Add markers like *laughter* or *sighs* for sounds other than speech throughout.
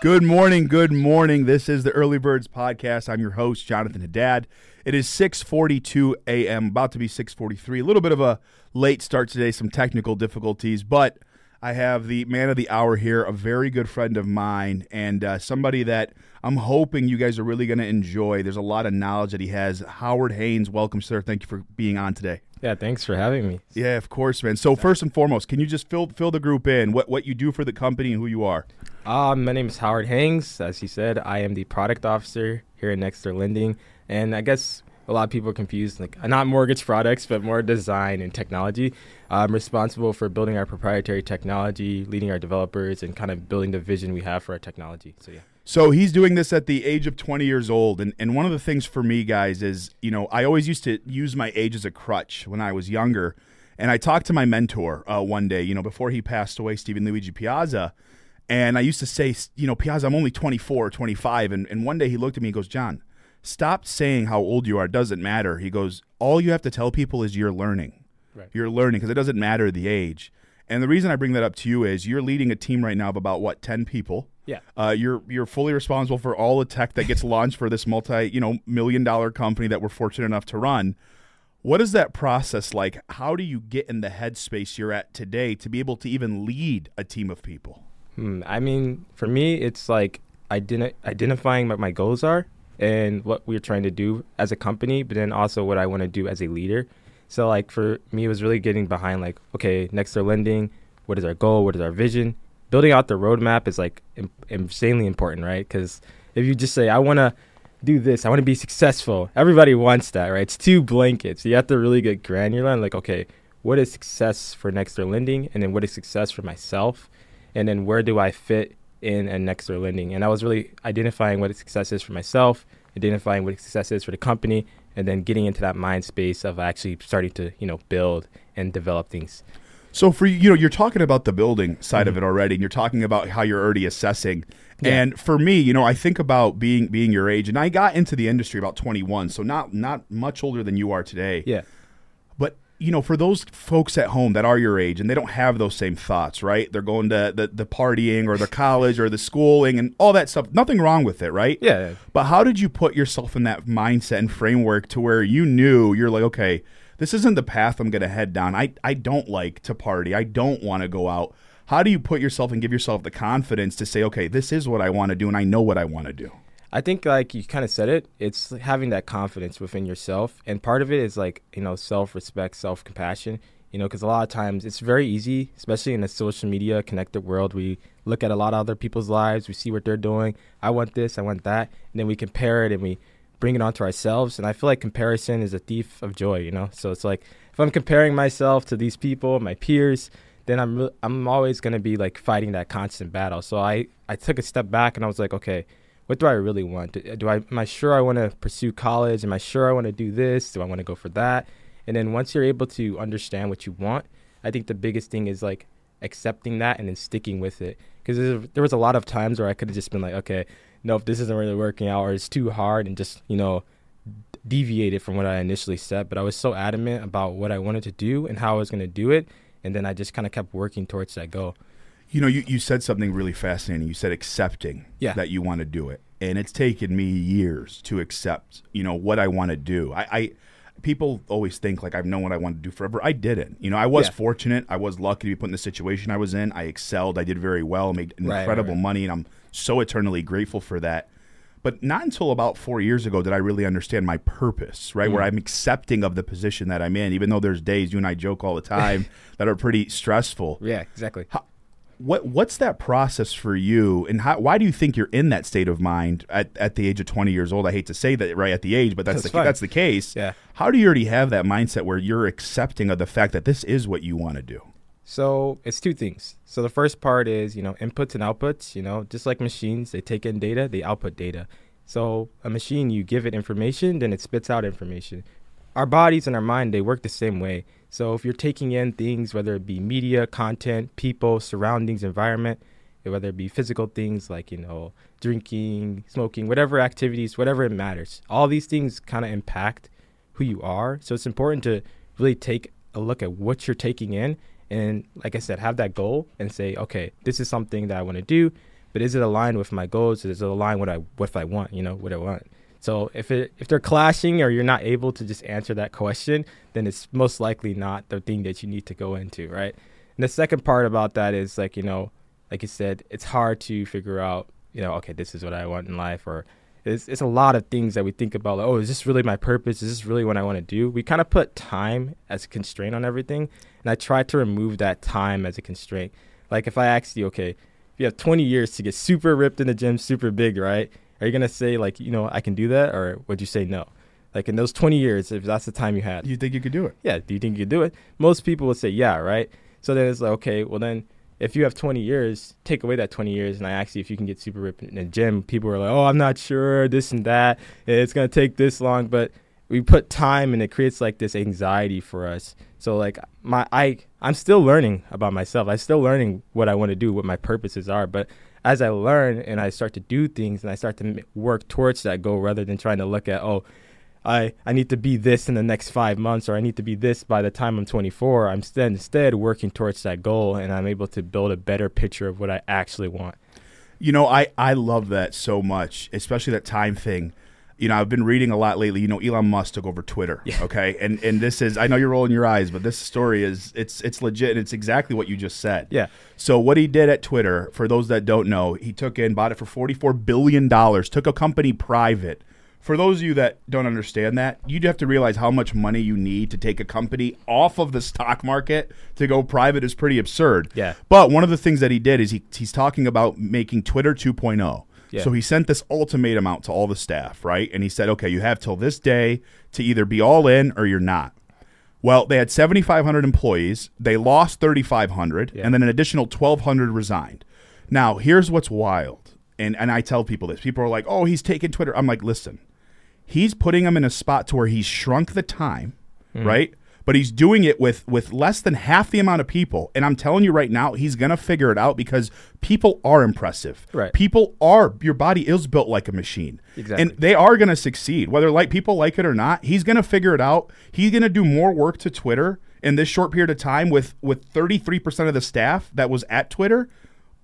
Good morning, good morning. This is the Early Birds podcast. I'm your host, Jonathan Haddad. It is 6:42 a.m., about to be 6:43. A little bit of a late start today, some technical difficulties, but I have the man of the hour here, a very good friend of mine, and uh, somebody that I'm hoping you guys are really going to enjoy. There's a lot of knowledge that he has. Howard Haynes, welcome, sir. Thank you for being on today. Yeah, thanks for having me. Yeah, of course, man. So first and foremost, can you just fill fill the group in? What what you do for the company and who you are? Uh, my name is Howard Haynes. As he said, I am the product officer here at Nexter Lending, and I guess a lot of people are confused, like not mortgage products, but more design and technology. I'm responsible for building our proprietary technology, leading our developers, and kind of building the vision we have for our technology. So yeah. So he's doing this at the age of 20 years old. And, and one of the things for me, guys, is, you know, I always used to use my age as a crutch when I was younger. And I talked to my mentor uh, one day, you know, before he passed away, Stephen Luigi Piazza. And I used to say, you know, Piazza, I'm only 24 or 25. And, and one day he looked at me and goes, John, stop saying how old you are. It doesn't matter. He goes, all you have to tell people is you're learning. Right. You're learning because it doesn't matter the age. And the reason I bring that up to you is you're leading a team right now of about what 10 people. Yeah. Uh, you're you're fully responsible for all the tech that gets launched for this multi you know million dollar company that we're fortunate enough to run. What is that process like? How do you get in the headspace you're at today to be able to even lead a team of people? Hmm, I mean, for me, it's like identi- identifying what my goals are and what we're trying to do as a company, but then also what I want to do as a leader. So, like for me, it was really getting behind like, okay, Nexter Lending, what is our goal? What is our vision? Building out the roadmap is like insanely important, right? Because if you just say, I want to do this, I want to be successful, everybody wants that, right? It's two blankets. You have to really get granular and like, okay, what is success for Nexter Lending? And then what is success for myself? And then where do I fit in a Nexter Lending? And I was really identifying what success is for myself, identifying what success is for the company, and then getting into that mind space of actually starting to, you know, build and develop things. So for you, you know, you're talking about the building side Mm-hmm. of it already, and you're talking about how you're already assessing. Yeah. And for me, you know, I think about being being your age, and I got into the industry about 21, so not not much older than you are today. Yeah. You know, for those folks at home that are your age and they don't have those same thoughts, right? They're going to the, the partying or the *laughs* college or the schooling and all that stuff. Nothing wrong with it, right? Yeah. But how did you put yourself in that mindset and framework to where you knew you're like, okay, this isn't the path I'm going to head down. I, I don't like to party. I don't want to go out. How do you put yourself and give yourself the confidence to say, okay, this is what I want to do and I know what I want to do? I think like you kind of said it, it's having that confidence within yourself, and part of it is like you know self-respect, self-compassion. You know, because a lot of times it's very easy, especially in a social media connected world. We look at a lot of other people's lives, we see what they're doing. I want this, I want that, and then we compare it and we bring it onto ourselves. And I feel like comparison is a thief of joy. You know, so it's like if I'm comparing myself to these people, my peers, then I'm re- I'm always gonna be like fighting that constant battle. So I I took a step back and I was like, okay what do I really want? Do, do I am I sure I want to pursue college? Am I sure I want to do this? Do I want to go for that? And then once you're able to understand what you want, I think the biggest thing is like accepting that and then sticking with it. Because there was a lot of times where I could have just been like, okay, no, if this isn't really working out or it's too hard, and just you know deviated from what I initially said. But I was so adamant about what I wanted to do and how I was going to do it, and then I just kind of kept working towards that goal. You know, you, you said something really fascinating. You said accepting Yeah. that you want to do it. And it's taken me years to accept, you know, what I want to do. I, I people always think like I've known what I want to do forever. I didn't. You know, I was Yeah. fortunate. I was lucky to be put in the situation I was in. I excelled. I did very well, made incredible right. money, and I'm so eternally grateful for that. But not until about four years ago did I really understand my purpose, right? Mm. Where I'm accepting of the position that I'm in, even though there's days you and I joke all the *laughs* time that are pretty stressful Yeah, exactly. What what's that process for you and how, why do you think you're in that state of mind at, at the age of 20 years old i hate to say that right at the age but that's That's the, fine. that's the case Yeah. how do you already have that mindset where you're accepting of the fact that this is what you want to do So it's two things. So the first part is, you know, inputs and outputs, you know, just like machines, they take in data, they output data. So a machine, you give it information, then it spits out information. Our bodies and our mind, they work the same way. So if you're taking in things, whether it be media, content, people, surroundings, environment, eh, whether it be physical things like, you know, drinking, smoking, whatever activities, whatever it matters, all these things kind of impact who you are. So it's important to really take a look at what you're taking in and like I said, have that goal and say, okay, this is something that I want to do. but is it aligned with my goals? Is it aligned with what I what I want? You know what I want. So if it if they're clashing or you're not able to just answer that question, then it's most likely not the thing that you need to go into, right? And the second part about that is like you know, like you said, it's hard to figure out you know, okay, this is what I want in life, or it's, it's a lot of things that we think about. Like, oh, is this really my purpose? Is this really what I want to do? We kind of put time as a constraint on everything, and I try to remove that time as a constraint. Like if I ask you, okay, if you have 20 years to get super ripped in the gym, super big, right? Are you gonna say like, you know, I can do that, or would you say no? Like in those 20 years, if that's the time you had, you think you could do it? Yeah. Do you think you could do it? Most people would say yeah, right? So then it's like, okay, well then if you have 20 years, take away that 20 years, and I ask you if you can get super ripped in the gym, people are like, oh, I'm not sure, this and that. It's going to take this long. But we put time and it creates like this anxiety for us. So like my I I'm still learning about myself. I'm still learning what I want to do, what my purposes are. But as I learn and I start to do things and I start to work towards that goal rather than trying to look at oh I, I need to be this in the next five months or I need to be this by the time I'm 24. I'm st- instead working towards that goal and I'm able to build a better picture of what I actually want. You know, I, I love that so much, especially that time thing. You know, I've been reading a lot lately. You know, Elon Musk took over Twitter. Yeah. Okay, and and this is I know you're rolling your eyes, but this story is it's it's legit and it's exactly what you just said. Yeah. So what he did at Twitter, for those that don't know, he took in bought it for 44 billion dollars, took a company private for those of you that don't understand that, you'd have to realize how much money you need to take a company off of the stock market to go private is pretty absurd. Yeah. But one of the things that he did is he, he's talking about making Twitter 2.0. Yeah. So he sent this ultimatum out to all the staff, right? And he said, okay, you have till this day to either be all in or you're not. Well, they had 7,500 employees. They lost 3,500, yeah. and then an additional 1,200 resigned. Now, here's what's wild. And, and I tell people this. People are like, oh, he's taking Twitter. I'm like, listen, he's putting him in a spot to where he's shrunk the time, mm. right? But he's doing it with with less than half the amount of people. And I'm telling you right now, he's gonna figure it out because people are impressive. Right. People are your body is built like a machine. Exactly. And they are gonna succeed. Whether like people like it or not, he's gonna figure it out. He's gonna do more work to Twitter in this short period of time with with 33% of the staff that was at Twitter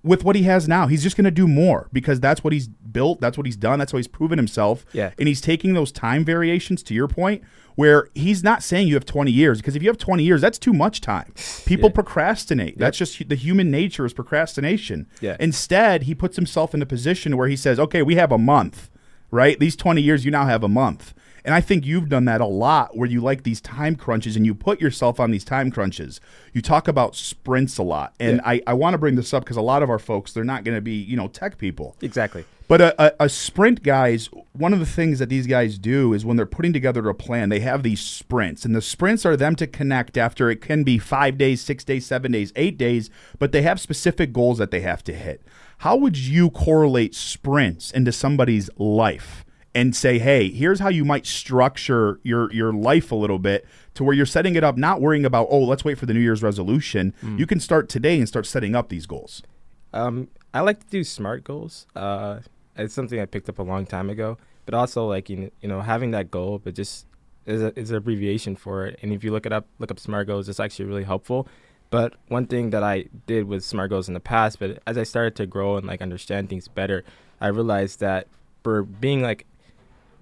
with what he has now. He's just going to do more because that's what he's built. That's what he's done. That's how he's proven himself. Yeah. And he's taking those time variations to your point where he's not saying you have 20 years because if you have 20 years, that's too much time. People yeah. procrastinate. Yep. That's just the human nature is procrastination. Yeah. Instead, he puts himself in a position where he says, okay, we have a month, right? These 20 years, you now have a month. And I think you've done that a lot where you like these time crunches and you put yourself on these time crunches. You talk about sprints a lot. And yeah. I, I want to bring this up because a lot of our folks, they're not going to be, you know, tech people. Exactly. But a, a, a, sprint, guys, one of the things that these guys do is when they're putting together a plan, they have these sprints. And the sprints are them to connect after it can be five days, six days, seven days, eight days, but they have specific goals that they have to hit. How would you correlate sprints into somebody's life? and say, hey, here's how you might structure your your life a little bit to where you're setting it up, not worrying about, oh, let's wait for the New Year's resolution. Mm. You can start today and start setting up these goals. Um, I like to do smart goals. Uh, it's something I picked up a long time ago, but also like you know having that goal, but just is a, is an abbreviation for it. And if you look it up, look up smart goals, it's actually really helpful. But one thing that I did with smart goals in the past, but as I started to grow and like understand things better, I realized that for being like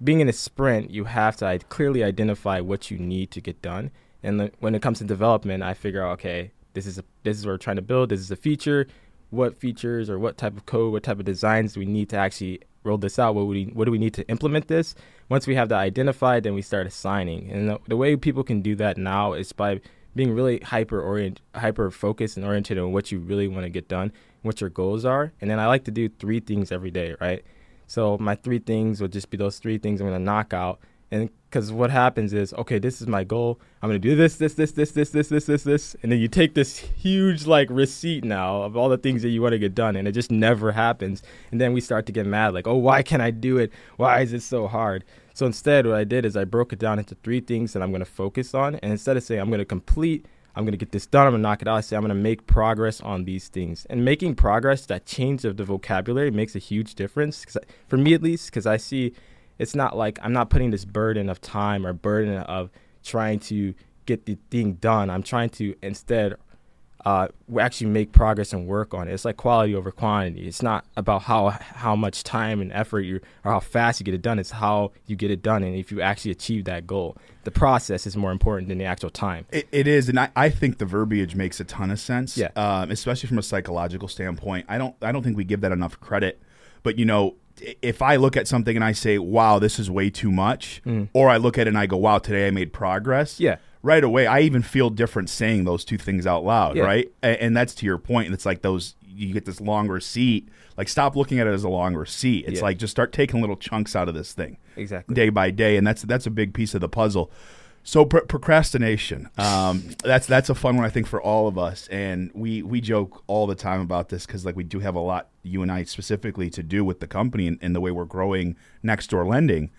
being in a sprint, you have to clearly identify what you need to get done. And when it comes to development, I figure out, okay, this is a, this is what we're trying to build. This is a feature. What features or what type of code, what type of designs do we need to actually roll this out? What, we, what do we need to implement this? Once we have that identified, then we start assigning. And the, the way people can do that now is by being really hyper orient, hyper focused and oriented on what you really want to get done, what your goals are. And then I like to do three things every day, right? So my three things would just be those three things I'm gonna knock out. And because what happens is, okay, this is my goal. I'm gonna do this, this, this, this, this, this, this, this, this, and then you take this huge like receipt now of all the things that you want to get done, and it just never happens. And then we start to get mad, like, oh, why can't I do it? Why is it so hard? So instead, what I did is I broke it down into three things that I'm gonna focus on, and instead of saying I'm gonna complete I'm going to get this done. I'm going to knock it out. I say I'm going to make progress on these things. And making progress, that change of the vocabulary makes a huge difference. For me, at least, because I see it's not like I'm not putting this burden of time or burden of trying to get the thing done. I'm trying to instead uh, actually make progress and work on it. It's like quality over quantity. It's not about how how much time and effort you or how fast you get it done. It's how you get it done and if you actually achieve that goal. The process is more important than the actual time. It, it is, and I, I think the verbiage makes a ton of sense. Yeah. Um, especially from a psychological standpoint. I don't I don't think we give that enough credit. But you know, if I look at something and I say, "Wow, this is way too much," or I look at it and I go, "Wow, today I made progress." Mm. Yeah. right away I even feel different saying those two things out loud, Yeah. right? And, and that's to your point. It's like those you get this long receipt. Like stop looking at it as a long receipt. It's Yeah. like just start taking little chunks out of this thing Exactly. day by day, and that's that's a big piece of the puzzle. So pr- procrastination, um, that's that's a fun one I think for all of us, and we we joke all the time about this because like we do have a lot you and I specifically to do with the company and, and the way we're growing next door lending.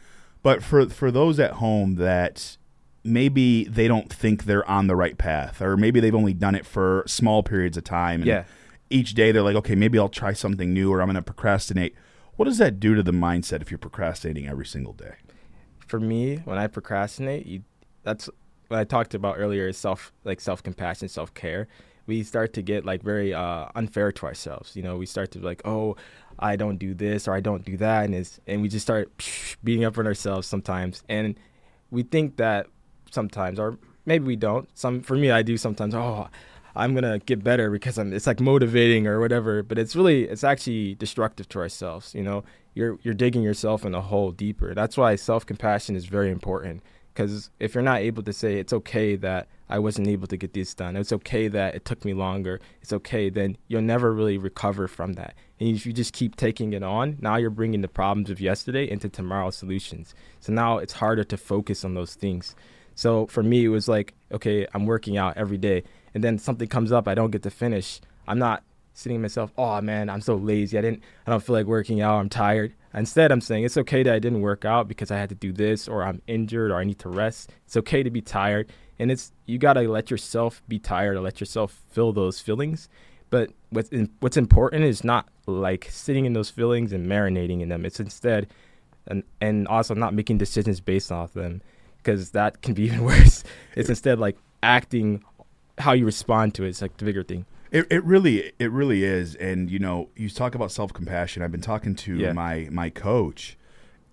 But for for those at home that maybe they don't think they're on the right path, or maybe they've only done it for small periods of time, and Yeah. each day they're like, okay, maybe I'll try something new, or I'm going to procrastinate. What does that do to the mindset if you're procrastinating every single day? for me, when I procrastinate, you, that's what I talked about earlier is self like self compassion, self care. We start to get like very uh, unfair to ourselves. You know, we start to be like, oh, I don't do this or I don't do that, and it's, and we just start *laughs* beating up on ourselves sometimes. And we think that sometimes, or maybe we don't. Some for me, I do sometimes. Oh, I'm gonna get better because I'm. It's like motivating or whatever, but it's really it's actually destructive to ourselves. You know, you're you're digging yourself in a hole deeper. That's why self compassion is very important. Because if you're not able to say it's okay that I wasn't able to get these done, it's okay that it took me longer, it's okay, then you'll never really recover from that. And if you just keep taking it on, now you're bringing the problems of yesterday into tomorrow's solutions. So now it's harder to focus on those things. So for me, it was like, okay, I'm working out every day, and then something comes up, I don't get to finish. I'm not sitting myself, oh man, I'm so lazy. I didn't, I don't feel like working out. I'm tired. Instead, I'm saying it's okay that I didn't work out because I had to do this, or I'm injured, or I need to rest. It's okay to be tired, and it's you gotta let yourself be tired, or let yourself feel those feelings. But what's in, what's important is not like sitting in those feelings and marinating in them. It's instead, and and also not making decisions based off them, because that can be *laughs* even worse. It's instead like acting how you respond to it. It's like the bigger thing. It, it really it really is, and you know, you talk about self compassion. I've been talking to Yeah. my my coach,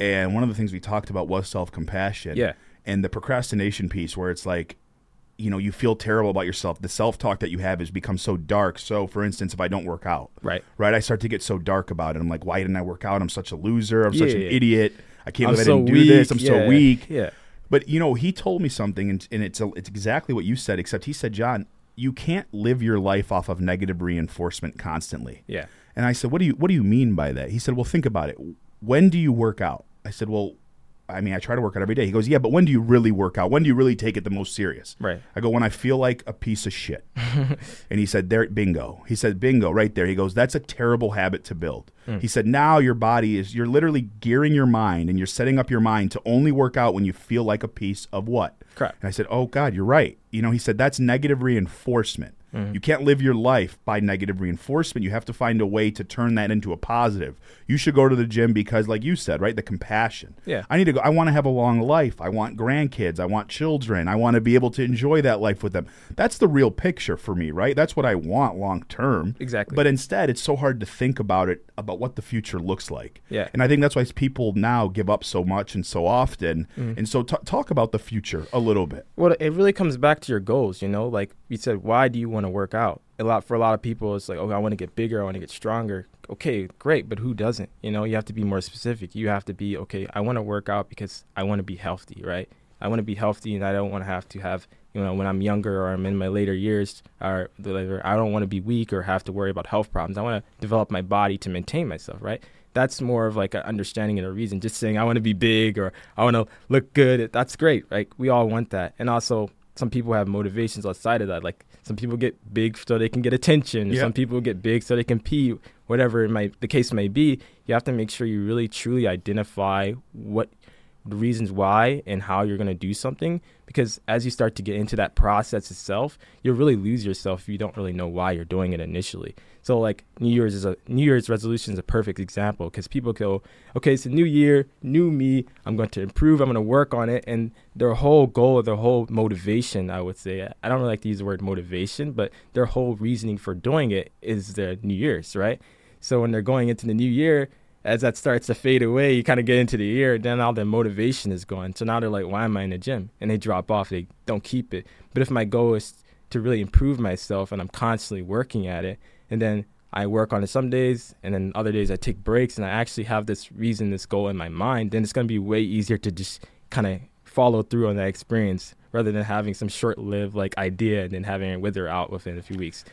and one of the things we talked about was self compassion. Yeah. and the procrastination piece, where it's like, you know, you feel terrible about yourself. The self talk that you have has become so dark. So, for instance, if I don't work out, Right. right, I start to get so dark about it. I'm like, why didn't I work out? I'm such a loser. I'm such an Yeah. idiot. I can't I'm believe so I didn't do this. I'm so Yeah. weak. Yeah. But you know, he told me something, and, and it's a, it's exactly what you said. Except he said, John, you can't live your life off of negative reinforcement constantly. Yeah. And I said, what do you what do you mean by that? He said, well, think about it. When do you work out? I said, well, I mean, I try to work out every day. He goes, yeah, but when do you really work out? When do you really take it the most serious? Right. I go, when I feel like a piece of shit. *laughs* and he said, there, bingo. He said, bingo, right there. He goes, that's a terrible habit to build. Hmm. He said, now your body is, you're literally gearing your mind and you're setting up your mind to only work out when you feel like a piece of what? Correct. And I said, oh, God, you're right. You know, he said, that's negative reinforcement. Mm-hmm. You can't live your life by negative reinforcement. You have to find a way to turn that into a positive. You should go to the gym because, like you said, right, the compassion. Yeah. I need to go. I want to have a long life. I want grandkids. I want children. I want to be able to enjoy that life with them. That's the real picture for me, right? That's what I want long term. Exactly. But instead, it's so hard to think about it, about what the future looks like. Yeah. And I think that's why people now give up so much and so often. Mm-hmm. And so, t- talk about the future a little bit. Well, it really comes back to your goals, you know? Like you said, why do you want to work out? A lot for a lot of people it's like, "Oh, I want to get bigger, I want to get stronger." Okay, great, but who doesn't? You know, you have to be more specific. You have to be, "Okay, I want to work out because I want to be healthy, right? I want to be healthy and I don't want to have to have, you know, when I'm younger or I'm in my later years or later, I don't want to be weak or have to worry about health problems. I want to develop my body to maintain myself, right? That's more of like an understanding and a reason. Just saying I want to be big or I want to look good, that's great, right? We all want that. And also some people have motivations outside of that. Like some people get big so they can get attention. Some people get big so they can pee. Whatever it might, the case may be, you have to make sure you really truly identify what the reasons why and how you're going to do something because as you start to get into that process itself you'll really lose yourself if you don't really know why you're doing it initially. So like new year's is a new year's resolution is a perfect example because people go okay it's a new year new me i'm going to improve i'm going to work on it and their whole goal their whole motivation i would say i don't really like to use the word motivation but their whole reasoning for doing it is the new year's right? So when they're going into the new year as that starts to fade away, you kind of get into the ear, then all their motivation is gone. So now they're like, why am I in the gym? And they drop off, they don't keep it. But if my goal is to really improve myself and I'm constantly working at it, and then I work on it some days, and then other days I take breaks, and I actually have this reason, this goal in my mind, then it's going to be way easier to just kind of follow through on that experience rather than having some short lived like idea and then having it wither out within a few weeks.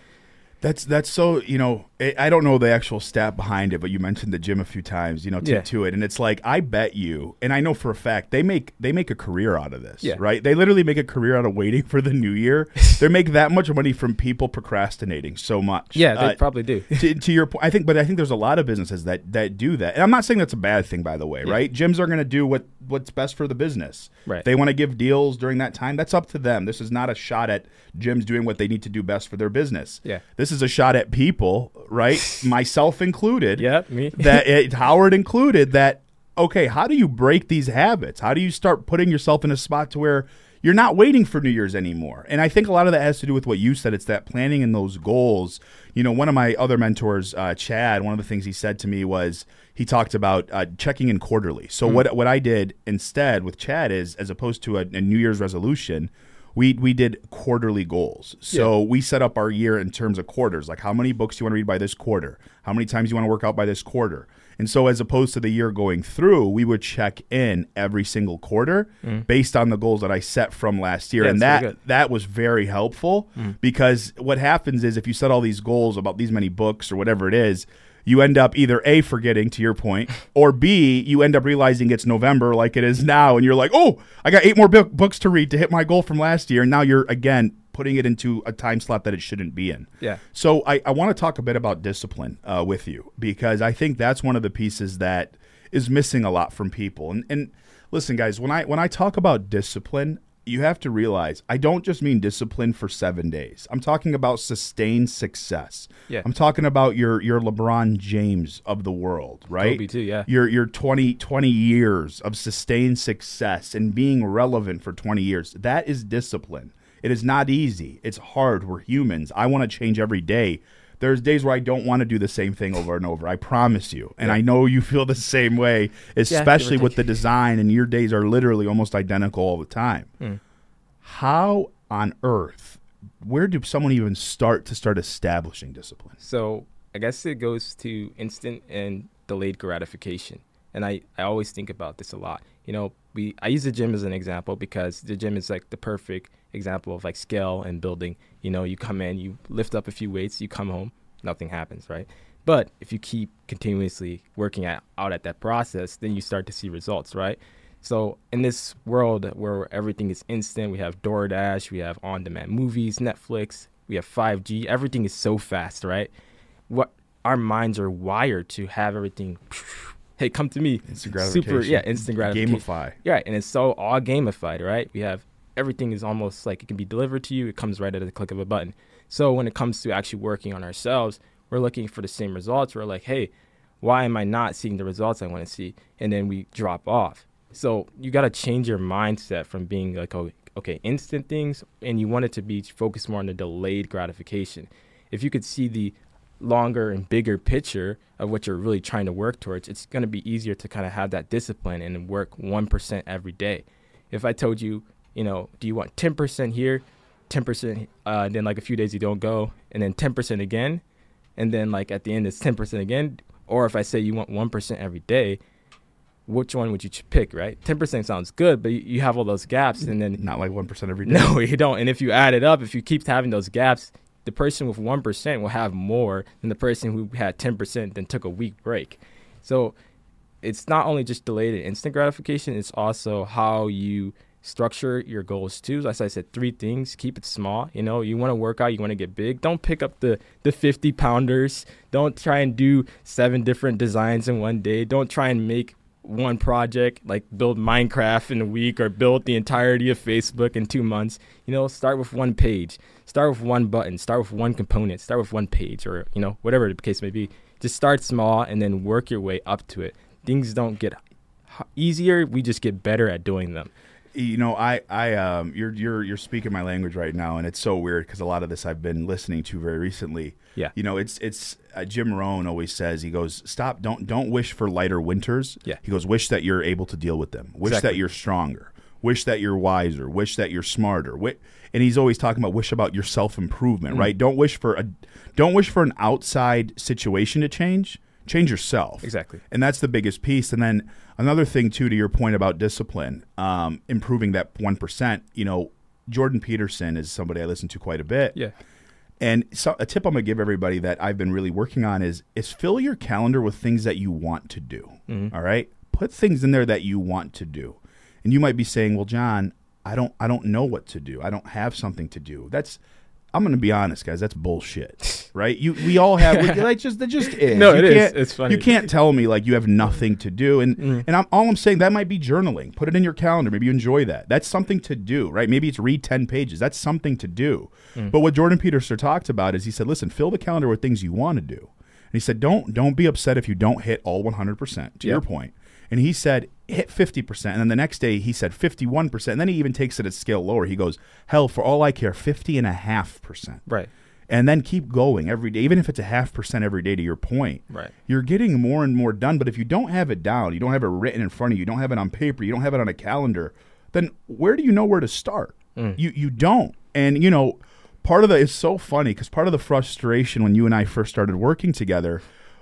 That's that's so you know I don't know the actual stat behind it, but you mentioned the gym a few times, you know, to, yeah. to it, and it's like I bet you, and I know for a fact they make they make a career out of this, yeah. right? They literally make a career out of waiting for the new year. *laughs* they make that much money from people procrastinating so much. Yeah, they uh, probably do. to, to, your point, I think, but I think there's a lot of businesses that that do that, and I'm not saying that's a bad thing, by the way, yeah. right? Gyms are going to do what what's best for the business. Right. They want to give deals during that time. That's up to them. This is not a shot at gyms doing what they need to do best for their business. Yeah. This is a shot at people, right? *laughs* myself included. Yeah, me. *laughs* that it, Howard included. That okay? How do you break these habits? How do you start putting yourself in a spot to where you're not waiting for New Year's anymore? And I think a lot of that has to do with what you said. It's that planning and those goals. You know, one of my other mentors, uh, Chad, one of the things he said to me was he talked about uh, checking in quarterly. So mm. what what I did instead with Chad is, as opposed to a, a New Year's resolution we we did quarterly goals. So yeah. we set up our year in terms of quarters, like how many books you want to read by this quarter, how many times you want to work out by this quarter. And so as opposed to the year going through, we would check in every single quarter mm. based on the goals that I set from last year. Yeah, and that that was very helpful mm. because what happens is if you set all these goals about these many books or whatever it is, you end up either A, forgetting to your point, or B, you end up realizing it's November like it is now, and you're like, oh, I got eight more book- books to read to hit my goal from last year. And now you're, again, putting it into a time slot that it shouldn't be in. Yeah. So I, I want to talk a bit about discipline uh, with you because I think that's one of the pieces that is missing a lot from people. And, and listen, guys, when I when I talk about discipline, you have to realize I don't just mean discipline for seven days. I'm talking about sustained success. Yeah. I'm talking about your your LeBron James of the world, right? Kobe too, yeah. Your your 20, 20 years of sustained success and being relevant for 20 years. That is discipline. It is not easy. It's hard. We're humans. I want to change every day. There's days where I don't want to do the same thing over and over. I promise you. And yeah. I know you feel the same way, especially yeah, with the design, and your days are literally almost identical all the time. Mm. How on earth, where do someone even start to start establishing discipline? So I guess it goes to instant and delayed gratification. And I, I always think about this a lot. You know, we I use the gym as an example because the gym is like the perfect example of like scale and building. You know, you come in, you lift up a few weights, you come home, nothing happens, right? But if you keep continuously working at, out at that process, then you start to see results, right? So in this world where everything is instant, we have DoorDash, we have on-demand movies, Netflix, we have 5G. Everything is so fast, right? What our minds are wired to have everything. Hey, come to me. Instant Super, yeah, instant gratification. Gamify. Yeah, and it's so all gamified, right? We have everything is almost like it can be delivered to you. It comes right at the click of a button. So when it comes to actually working on ourselves, we're looking for the same results. We're like, hey, why am I not seeing the results I want to see? And then we drop off. So you got to change your mindset from being like, oh, okay, instant things, and you want it to be focused more on the delayed gratification. If you could see the longer and bigger picture of what you're really trying to work towards, it's going to be easier to kind of have that discipline and work 1% every day. If I told you, you know, do you want 10% here, 10%, uh, then like a few days you don't go, and then 10% again, and then like at the end it's 10% again, or if I say you want 1% every day, which one would you pick, right? 10% sounds good, but you have all those gaps and then not like 1% every *laughs* day. No, you don't. And if you add it up, if you keep having those gaps, the person with 1% will have more than the person who had 10% then took a week break. So it's not only just delayed and instant gratification, it's also how you structure your goals too. As I said, three things. Keep it small. You know, you want to work out, you want to get big. Don't pick up the the 50 pounders. Don't try and do seven different designs in one day. Don't try and make one project, like build Minecraft in a week or build the entirety of Facebook in two months. You know, start with one page, start with one button, start with one component, start with one page, or you know, whatever the case may be. Just start small and then work your way up to it. Things don't get easier; we just get better at doing them. You know i i um you're you're you're speaking my language right now and it's so weird because a lot of this i've been listening to very recently Yeah. you know it's it's uh, jim rohn always says he goes stop don't don't wish for lighter winters Yeah. he goes wish that you're able to deal with them wish that you're stronger wish that you're wiser wish that you're smarter and he's always talking about wish about your self-improvement Mm. right don't wish for a don't wish for an outside situation to change change yourself Exactly. and that's the biggest piece. And then another thing too, to your point about discipline, um, improving that one percent. You know, Jordan Peterson is somebody I listen to quite a bit. Yeah. And so a tip I'm gonna give everybody that I've been really working on is is fill your calendar with things that you want to do. All right, put things in there that you want to do. And you might be saying, "Well, John, I don't I don't know what to do. I don't have something to do." That's I'm gonna be honest, guys. That's bullshit, right? You we all have. We, *laughs* like just that just is. No, You it is. It's funny. You can't tell me like you have nothing to do, and mm-hmm. and I'm all I'm saying that might be journaling. Put it in your calendar. Maybe you enjoy that. That's something to do, right? Maybe it's read ten pages. That's something to do. Mm. But what Jordan Peterson talked about is he said, listen, fill the calendar with things you want to do, and he said, don't don't be upset if you don't hit all 100 percent. To Yeah. your point, and he said hit 50 percent, and then the next day he said 51 percent, and then he even takes it a scale lower. He goes, hell, for all I care, 50 and a half percent Right. and then keep going every day, even if it's a half percent every day. To your point, Right. You're getting more and more done. But if you don't have it down, you don't have it written in front of you, you don't have it on paper, you don't have it on a calendar, then where do you know where to start? Mm. You you don't. And you know, part of the it's so funny because part of the frustration when you and I first started working together.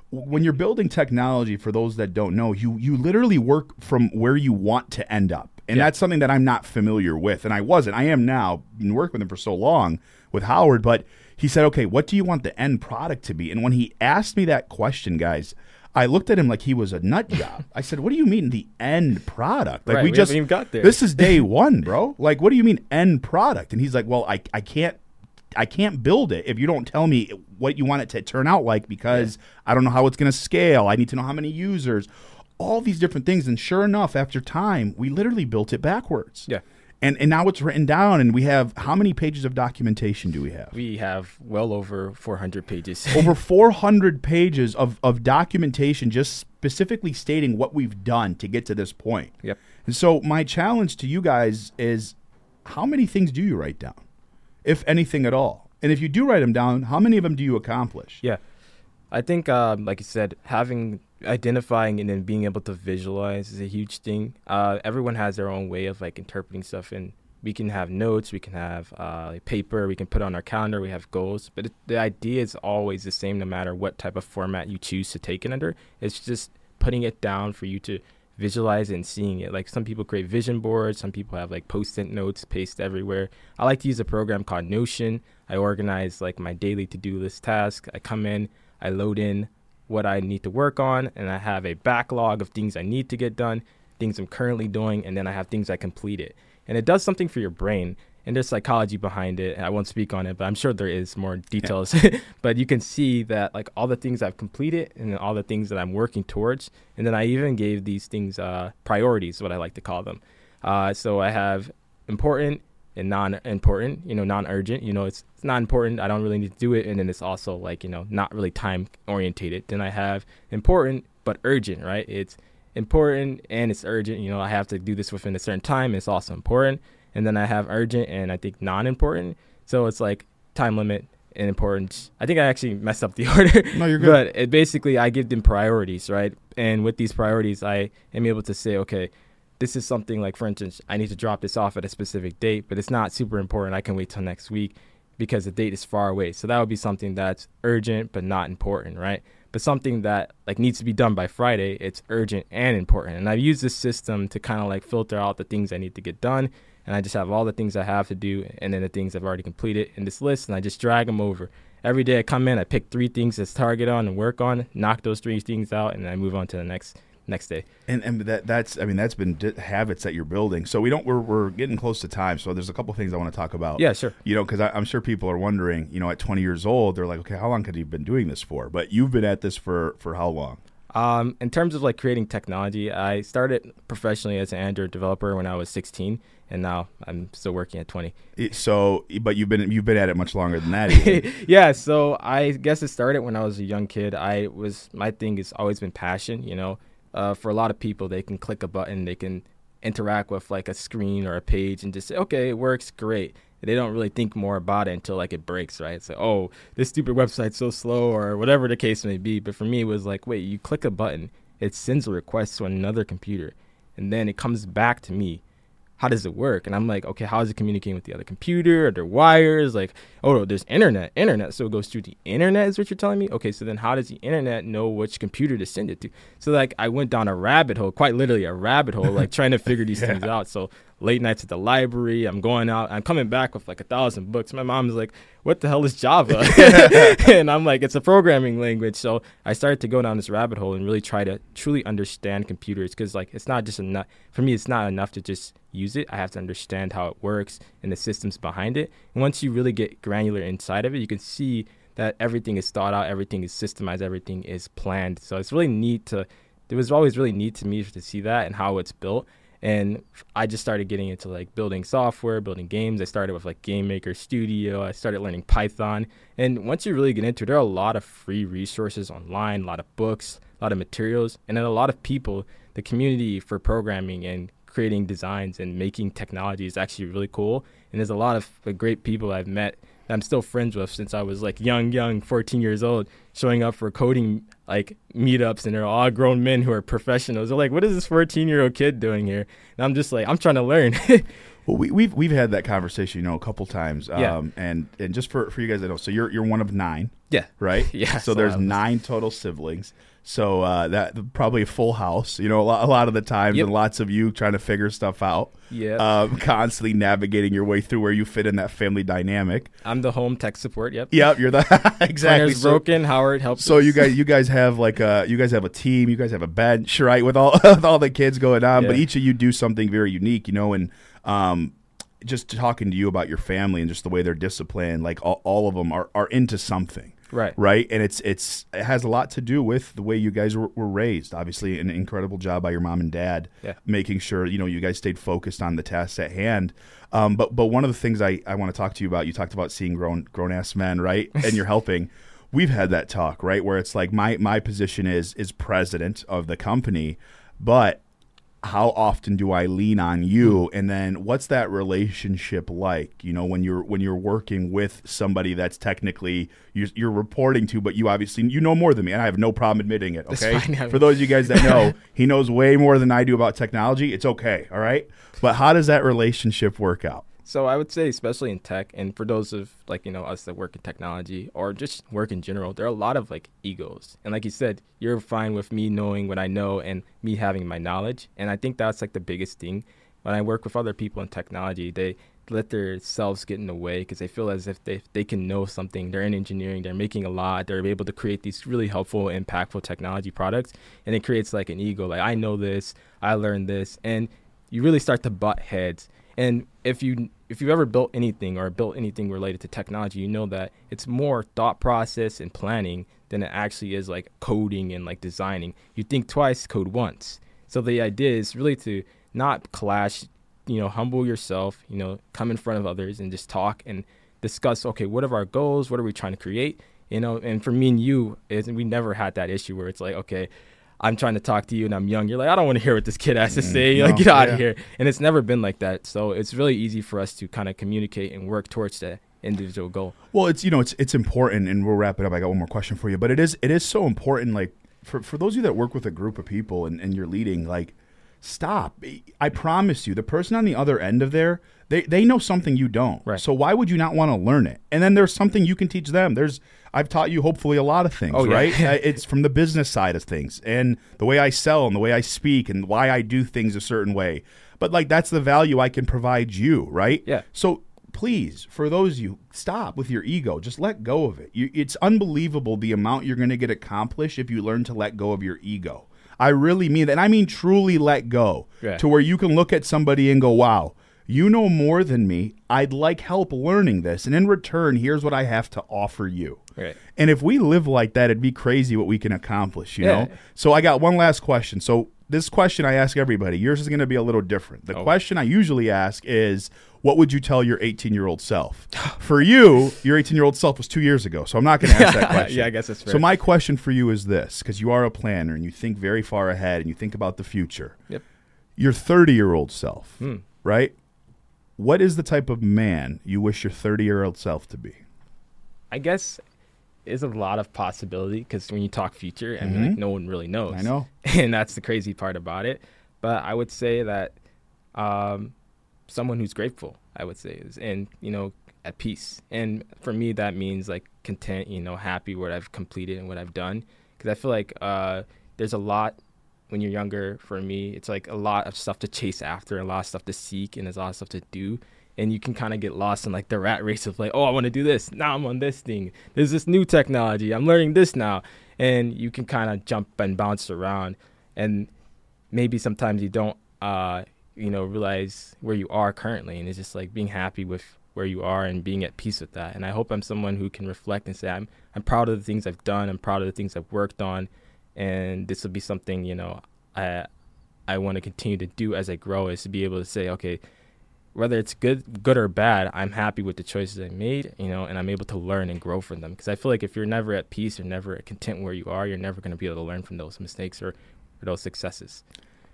When you're building technology, for those that don't know, you you literally work from where you want to end up, and Yeah. that's something that I'm not familiar with, and I wasn't. I am now. Been working with him for so long with Howard, but he said, "Okay, what do you want the end product to be?" And when he asked me that question, guys, I looked at him like he was a nut job. I said, "What do you mean the end product? Like Right, we, we just even got there." This is day *laughs* one, bro. Like, what do you mean end product?" And he's like, "Well, I I can't." I can't build it if you don't tell me what you want it to turn out like because I don't know how it's going to scale. I need to know how many users, all these different things. And sure enough, after time, we literally built it backwards. Yeah. And and now it's written down, and we have how many pages of documentation do we have? We have well over 400 pages. *laughs* Over 400 pages of, of documentation just specifically stating what we've done to get to this point. Yep. And so my challenge to you guys is how many things do you write down? If anything at all. And if you do write them down, how many of them do you accomplish? Yeah, I think, um, like you said, having identifying and then being able to visualize is a huge thing. Uh, everyone has their own way of like interpreting stuff, and we can have notes, we can have uh, like paper, we can put on our calendar, we have goals, but it, the idea is always the same, no matter what type of format you choose to take it under. It's just putting it down for you to visualize and seeing it. Like some people create vision boards, some people have like post-it notes pasted everywhere. I like to use a program called Notion. I organize like my daily to-do list task. I come in, I load in what I need to work on, and I have a backlog of things I need to get done, things I'm currently doing, and then I have things I completed. And it does something for your brain. And there's psychology behind it. I won't speak on it, but I'm sure there is more details. *laughs* but you can see that like all the things I've completed and all the things that I'm working towards. And then I even gave these things uh, priorities, what I like to call them. Uh, so I have important and non-important, you know, non-urgent. You know, it's, it's not important. I don't really need to do it. And then it's also like you know not really time orientated. Then I have important but urgent, right? It's important and it's urgent. You know, I have to do this within a certain time. It's also important. And then I have urgent and I think non-important. So it's like time limit and importance. I think I actually messed up the *laughs* order. No, you're good. But it basically, I give them priorities, right? And with these priorities, I am able to say, okay, this is something like, for instance, I need to drop this off at a specific date, but it's not super important. I can wait till next week because the date is far away. So that would be something that's urgent but not important, right? But something that like needs to be done by Friday, it's urgent and important. And I've used this system to kind of like filter out the things I need to get done. And I just have all the things I have to do and then the things I've already completed in this list and I just drag them over. Every day I come in, I pick three things to target on and work on, knock those three things out, and I move on to the next next day. And and that that's I mean that's been di- habits that you're building. So we don't we're we're getting close to time. So there's a couple things I want to talk about. Yeah, sure. You know, because I'm sure people are wondering. You know, at 20 years old, they're like, okay, how long could you been doing this for? But you've been at this for for how long? Um, in terms of like creating technology, I started professionally as an Android developer when I was 16, and now I'm still working at 20. So, but you've been you've been at it much longer than that. *laughs* yeah, so I guess it started when I was a young kid. I was my thing has always been passion. You know, uh, for a lot of people, they can click a button, they can interact with like a screen or a page, and just say, okay, it works, great. They don't really think more about it until like it breaks, right? So, oh, this stupid website's so slow, or whatever the case may be. But for me, it was like, wait, you click a button, it sends a request to another computer, and then it comes back to me how does it work? And I'm like, okay, how is it communicating with the other computer? Are there wires? Like, oh, there's internet, internet. So it goes through the internet, is what you're telling me? Okay, so then how does the internet know which computer to send it to? So like, I went down a rabbit hole, quite literally a rabbit hole, like trying to figure these *laughs* things out. So late nights at the library, I'm going out, I'm coming back with like a thousand books. My mom's like, what the hell is Java? *laughs* *laughs* and I'm like, it's a programming language. So I started to go down this rabbit hole and really try to truly understand computers because like it's not just enough for me. It's not enough to just use it. I have to understand how it works and the systems behind it. And once you really get granular inside of it, you can see that everything is thought out, everything is systemized, everything is planned. So it's really neat to. It was always really neat to me to see that and how it's built. And I just started getting into like building software, building games. I started with like Game Maker Studio. I started learning Python. And once you really get into it, there are a lot of free resources online, a lot of books, a lot of materials, and then a lot of people. The community for programming and creating designs and making technology is actually really cool. And there's a lot of great people I've met that I'm still friends with since I was like young, young, 14 years old, showing up for coding like meetups, and they're all grown men who are professionals. They're like, "What is this 14 year old kid doing here?" And I'm just like, "I'm trying to learn." *laughs* Well, we, we've we've had that conversation, you know, a couple times. Um, Yeah. And and just for for you guys to know, so you're you're one of nine, yeah, right? *laughs* Yeah, So so there's was- nine total siblings. So uh, that probably a full house, you know, a lot, a lot of the times, Yep. and lots of you trying to figure stuff out. Yeah. Um, constantly navigating your way through where you fit in that family dynamic. I'm the home tech support. Yep. Yep, you're the *laughs* exactly. So- broken. Howard helps. So us. you guys, you guys have like a, you guys have a team. You guys have a bench, right? With all *laughs* with all the kids going on, but each of you do something very unique, you know. And um, just talking to you about your family and just the way they're disciplined, like all, all of them are are into something, Right. Right, and it's it's it has a lot to do with the way you guys were, were raised. Obviously, an incredible job by your mom and dad, Yeah. making sure you know you guys stayed focused on the tasks at hand. Um, but but one of the things I, I want to talk to you about, you talked about seeing grown grown ass men, right? *laughs* And you're helping. We've had that talk, right? Where it's like my my position is is president of the company, but how often do I lean on you? Hmm. And then what's that relationship like? You know, when you're when you're working with somebody that's technically you're, you're reporting to, but you obviously you know more than me, and I have no problem admitting it. Okay, for those of you guys that know, *laughs* he knows way more than I do about technology. It's okay, all right. But how does that relationship work out? So I would say, especially in tech, and for those of like you know us that work in technology or just work in general, there are a lot of like egos. And like you said, you're fine with me knowing what I know and me having my knowledge. And I think that's like the biggest thing. When I work with other people in technology, they let their selves get in the way because they feel as if they they can know something. They're in engineering, they're making a lot, they're able to create these really helpful, impactful technology products, and it creates like an ego. Like I know this, I learned this, and you really start to butt heads. And if you if you've ever built anything or built anything related to technology, you know that it's more thought process and planning than it actually is like coding and like designing. You think twice, code once. So the idea is really to not clash, you know, humble yourself, you know, come in front of others and just talk and discuss, okay, what are our goals? What are we trying to create? You know, and for me and you, is we never had that issue where it's like, okay, I'm trying to talk to you and I'm young. You're like, I don't want to hear what this kid has to mm, say. Like, no, get out yeah. of here. And it's never been like that. So it's really easy for us to kind of communicate and work towards the individual goal. Well, it's you know it's it's important, and we'll wrap it up. I got one more question for you, but it is it is so important. Like for for those of you that work with a group of people and, and you're leading, like stop. I promise you, the person on the other end of there, they they know something you don't. Right. So why would you not want to learn it? And then there's something you can teach them. There's I've taught you hopefully a lot of things, Oh, yeah. right? *laughs* It's from the business side of things and the way I sell and the way I speak and why I do things a certain way. But like that's the value I can provide you, right? Yeah. So please, for those of you, stop with your ego. Just let go of it. You, it's unbelievable the amount you're going to get accomplished if you learn to let go of your ego. I really mean that. And I mean truly let go Yeah. to where you can look at somebody and go, wow, You know more than me. I'd like help learning this. And in return, here's what I have to offer you. Right. And if we live like that, it'd be crazy what we can accomplish, you Yeah. know? So I got one last question. So this question I ask everybody. Yours is going to be a little different. The Oh. question I usually ask is, what would you tell your 18 year old self? *sighs* For you, your 18 year old self was two years ago. So I'm not going to ask that *laughs* question. yeah, I guess that's fair. So my question for you is this, because you are a planner and you think very far ahead and you think about the future. Yep. Your 30 year old self, Hmm. right? What is the type of man you wish your 30 year old self to be? I guess is a lot of possibility because when you talk future, I mean, like, no one really knows. Mm-hmm. I know. *laughs* and that's the crazy part about it. But I would say that um, someone who's grateful, I would say, is and you know at peace. And for me, that means like content, you know, happy what I've completed and what I've done. Because I feel like uh, there's a lot when you're younger. For me, it's like a lot of stuff to chase after, a lot of stuff to seek, and there's a lot of stuff to do. And you can kind of get lost in like the rat race of like, oh, I want to do this. Now I'm on this thing. There's this new technology. I'm learning this now. And you can kind of jump and bounce around. And maybe sometimes you don't uh you know realize where you are currently and it's just like being happy with where you are and being at peace with that and i hope i'm someone who can reflect and say i'm i'm proud of the things i've done i'm proud of the things i've worked on and this will be something you know i i want to continue to do as i grow is to be able to say okay whether it's good good or bad i'm happy with the choices i made you know and i'm able to learn and grow from them because i feel like if you're never at peace or never content where you are you're never going to be able to learn from those mistakes or, or those successes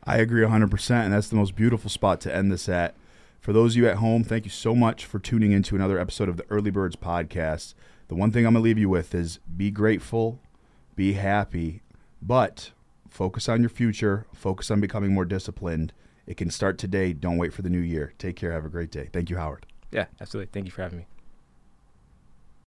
I agree 100%, and that's the most beautiful spot to end this at. For those of you at home, thank you so much for tuning into another episode of the Early Birds podcast. The one thing I'm going to leave you with is be grateful, be happy, but focus on your future, focus on becoming more disciplined. It can start today. Don't wait for the new year. Take care. Have a great day. Thank you, Howard. yeah absolutely thank you for having me